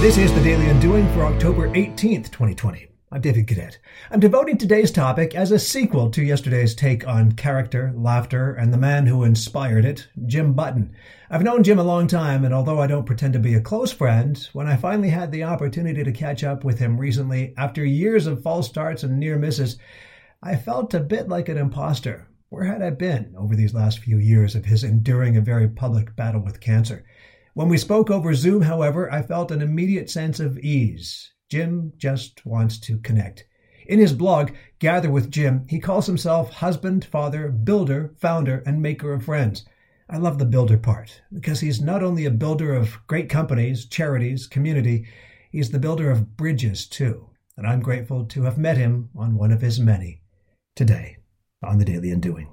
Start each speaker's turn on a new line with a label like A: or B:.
A: This is the Daily Undoing for October 18th, 2020. I'm David Cadet. I'm devoting today's topic as a sequel to yesterday's take on character, laughter, and the man who inspired it, Jim Button. I've known Jim a long time, and although I don't pretend to be a close friend, when I finally had the opportunity to catch up with him recently, after years of false starts and near misses, I felt a bit like an imposter. Where had I been over these last few years of his enduring a very public battle with cancer? When we spoke over Zoom, however, I felt an immediate sense of ease. Jim just wants to connect. In his blog, Gather with Jim, he calls himself husband, father, builder, founder, and maker of friends. I love the builder part because he's not only a builder of great companies, charities, community, he's the builder of bridges too. And I'm grateful to have met him on one of his many today on the Daily Undoing.